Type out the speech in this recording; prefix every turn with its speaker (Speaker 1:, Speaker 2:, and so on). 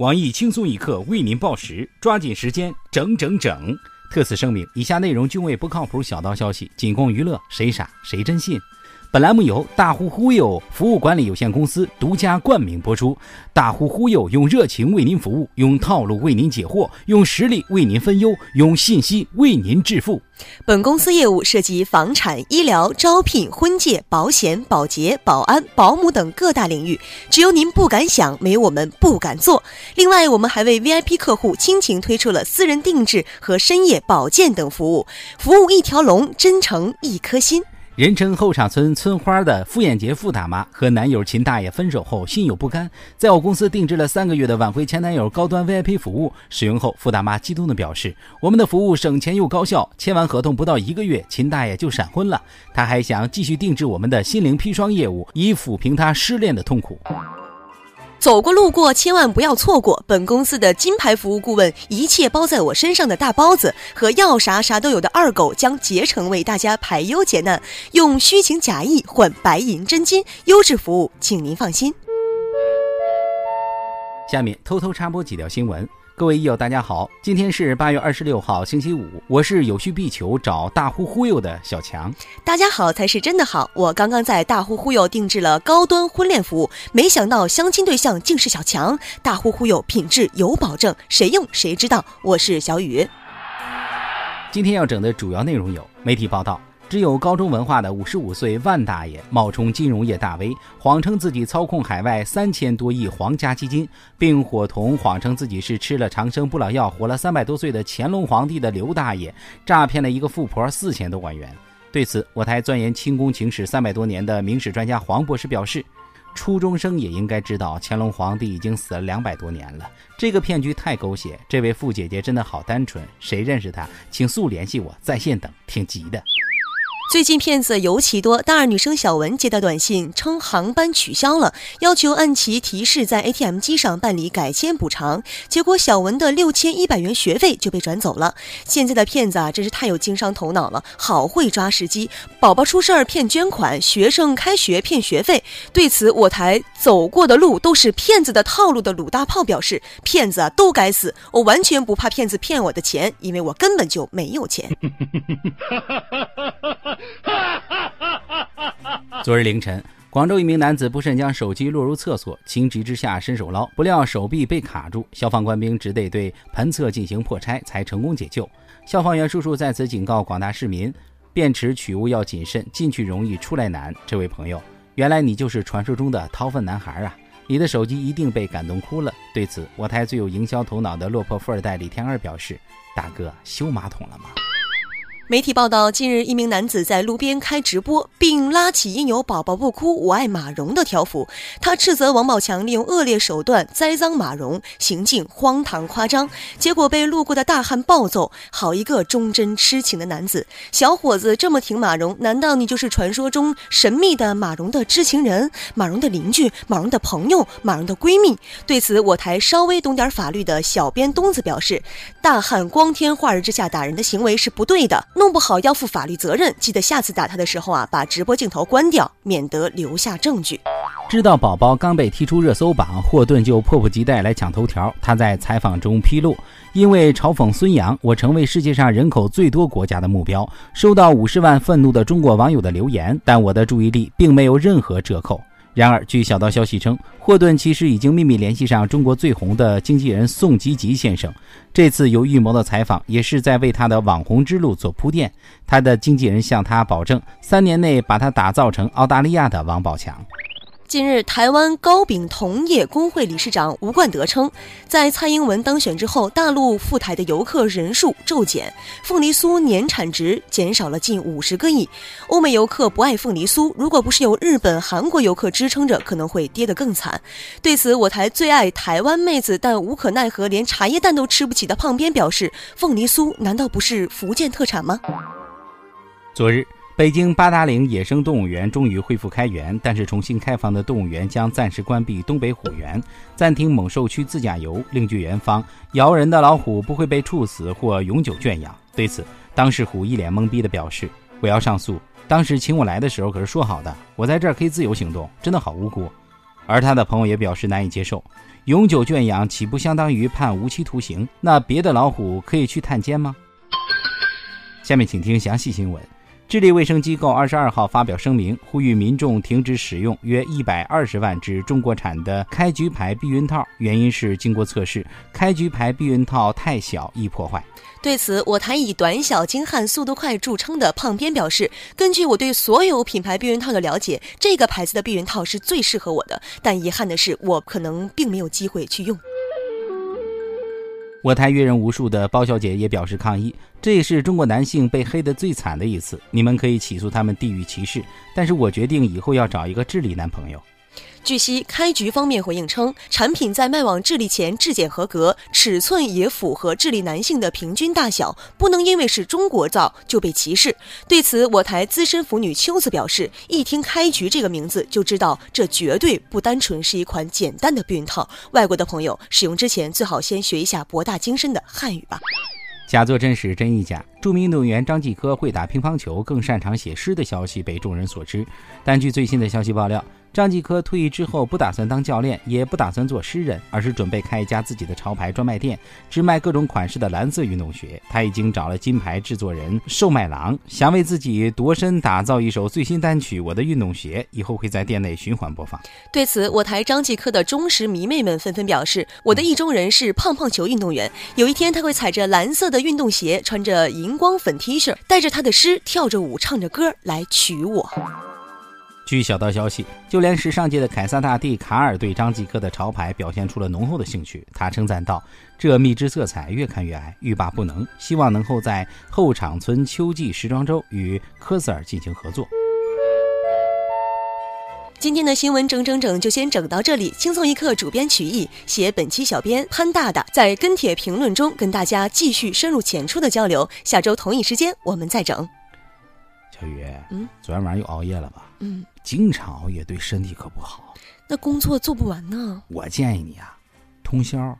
Speaker 1: 网易轻松一刻为您报时，抓紧时间，整整整。特此声明：以下内容均为不靠谱小道消息，仅供娱乐，谁傻谁真信。本栏目由大呼忽悠服务管理有限公司独家冠名播出。大呼忽悠用热情为您服务，用套路为您解惑，用实力为您分忧，用信息为您致富。
Speaker 2: 本公司业务涉及房产、医疗、招聘、婚介、保险、保洁、保安、保姆等各大领域，只有您不敢想，没有我们不敢做。另外，我们还为 VIP 客户倾情推出了私人定制和深夜保健等服务，服务一条龙，真诚一颗心。
Speaker 1: 人称后场村村花的傅艳杰傅大妈和男友秦大爷分手后心有不甘，在我公司定制了三个月的挽回前男友高端 VIP 服务。使用后，傅大妈激动地表示：“我们的服务省钱又高效。”签完合同不到一个月，秦大爷就闪婚了。他还想继续定制我们的心灵砒霜业务，以抚平他失恋的痛苦。
Speaker 2: 走过路过，千万不要错过本公司的金牌服务顾问，一切包在我身上的大包子和要啥啥都有的二狗将竭诚为大家排忧解难，用虚情假意换白银真金，优质服务，请您放心。
Speaker 1: 下面偷偷插播几条新闻。各位益友，大家好，今天是八月二十六号，星期五，我是有需必求找大呼忽悠的小强。
Speaker 2: 大家好才是真的好，我刚刚在大呼忽悠定制了高端婚恋服务，没想到相亲对象竟是小强。大呼忽悠品质有保证，谁用谁知道。我是小雨。
Speaker 1: 今天要整的主要内容有媒体报道。只有高中文化的五十五岁万大爷冒充金融业大 V，谎称自己操控海外三千多亿皇家基金，并伙同谎称自己是吃了长生不老药活了三百多岁的乾隆皇帝的刘大爷，诈骗了一个富婆四千多万元。对此，我台钻研清宫情史三百多年的明史专家黄博士表示，初中生也应该知道乾隆皇帝已经死了两百多年了，这个骗局太狗血。这位富姐姐真的好单纯，谁认识她，请速联系我，在线等，挺急的。
Speaker 2: 最近骗子尤其多，大二女生小文接到短信称航班取消了，要求按其提示在 ATM 机上办理改签补偿，结果小文的六千一百元学费就被转走了。现在的骗子啊，真是太有经商头脑了，好会抓时机。宝宝出事儿骗捐款，学生开学骗学费。对此，我台走过的路都是骗子的套路的鲁大炮表示，骗子啊都该死，我完全不怕骗子骗我的钱，因为我根本就没有钱。
Speaker 1: 昨日凌晨，广州一名男子不慎将手机落入厕所，情急之下伸手捞，不料手臂被卡住，消防官兵只得对盆侧进行破拆，才成功解救。消防员叔叔在此警告广大市民：便池取物要谨慎，进去容易出来难。这位朋友，原来你就是传说中的掏粪男孩啊！你的手机一定被感动哭了。对此，我台最有营销头脑的落魄富二代李天二表示：大哥，修马桶了吗？
Speaker 2: 媒体报道，近日一名男子在路边开直播，并拉起印有“宝宝不哭，我爱马蓉”的条幅。他斥责王宝强利用恶劣手段栽赃马蓉，行径荒唐夸张，结果被路过的大汉暴揍。好一个忠贞痴情的男子！小伙子这么挺马蓉，难道你就是传说中神秘的马蓉的知情人、马蓉的邻居、马蓉的朋友、马蓉的闺蜜？对此，我台稍微懂点法律的小编东子表示：大汉光天化日之下打人的行为是不对的。弄不好要负法律责任，记得下次打他的时候啊，把直播镜头关掉，免得留下证据。
Speaker 1: 知道宝宝刚被踢出热搜榜，霍顿就迫不及待来抢头条。他在采访中披露，因为嘲讽孙杨，我成为世界上人口最多国家的目标，收到五十万愤怒的中国网友的留言，但我的注意力并没有任何折扣。然而，据小道消息称，霍顿其实已经秘密联系上中国最红的经纪人宋吉吉先生。这次有预谋的采访，也是在为他的网红之路做铺垫。他的经纪人向他保证，三年内把他打造成澳大利亚的王宝强。
Speaker 2: 近日，台湾糕饼同业工会理事长吴冠德称，在蔡英文当选之后，大陆赴台的游客人数骤减，凤梨酥年产值减少了近五十个亿。欧美游客不爱凤梨酥，如果不是有日本、韩国游客支撑着，可能会跌得更惨。对此，我台最爱台湾妹子但无可奈何连茶叶蛋都吃不起的胖编表示：凤梨酥难道不是福建特产吗？
Speaker 1: 昨日。北京八达岭野生动物园终于恢复开园，但是重新开放的动物园将暂时关闭东北虎园，暂停猛兽区自驾游，另据园方，咬人的老虎不会被处死或永久圈养。对此，当事虎一脸懵逼地表示：“我要上诉，当时请我来的时候可是说好的，我在这儿可以自由行动，真的好无辜。”而他的朋友也表示难以接受。永久圈养岂不相当于判无期徒刑？那别的老虎可以去探监吗？下面请听详细新闻。智利卫生机构二十二号发表声明，呼吁民众停止使用约一百二十万只中国产的开局牌避孕套，原因是经过测试，开局牌避孕套太小易破坏。
Speaker 2: 对此，我台以短小精悍、速度快著称的胖编表示，根据我对所有品牌避孕套的了解，这个牌子的避孕套是最适合我的。但遗憾的是，我可能并没有机会去用。
Speaker 1: 我台阅人无数的包小姐也表示抗议，这也是中国男性被黑的最惨的一次。你们可以起诉他们地域歧视，但是我决定以后要找一个智利男朋友。
Speaker 2: 据悉，开局方面回应称，产品在卖往智利前质检合格，尺寸也符合智利男性的平均大小，不能因为是中国造就被歧视。对此，我台资深腐女秋子表示，一听“开局”这个名字，就知道这绝对不单纯是一款简单的避孕套。外国的朋友使用之前，最好先学一下博大精深的汉语吧。
Speaker 1: 假作真时，真亦假。著名运动员张继科会打乒乓球，更擅长写诗的消息被众人所知，但据最新的消息爆料。张继科退役之后不打算当教练，也不打算做诗人，而是准备开一家自己的潮牌专卖店，只卖各种款式的蓝色运动鞋。他已经找了金牌制作人售卖郎，想为自己度身打造一首最新单曲《我的运动鞋》，以后会在店内循环播放。
Speaker 2: 对此，我台张继科的忠实迷妹们纷纷表示：“我的意中人是胖胖球运动员，有一天他会踩着蓝色的运动鞋，穿着荧光粉 T 恤，带着他的诗，跳着舞，唱着歌来娶我。”
Speaker 1: 据小道消息，就连时尚界的凯撒大帝卡尔对张继科的潮牌表现出了浓厚的兴趣。他称赞道：“这蜜汁色彩越看越爱，欲罢不能，希望能够在后场村秋季时装周与科瑟尔进行合作。”
Speaker 2: 今天的新闻整整整就先整到这里。轻松一刻，主编曲艺，写本期小编潘大大，在跟帖评论中跟大家继续深入浅出的交流。下周同一时间我们再整。
Speaker 1: 小雨，嗯，昨天晚上又熬夜了吧？
Speaker 2: 嗯。
Speaker 1: 经常熬夜对身体可不好，
Speaker 2: 那工作做不完呢。
Speaker 1: 我建议你啊，通宵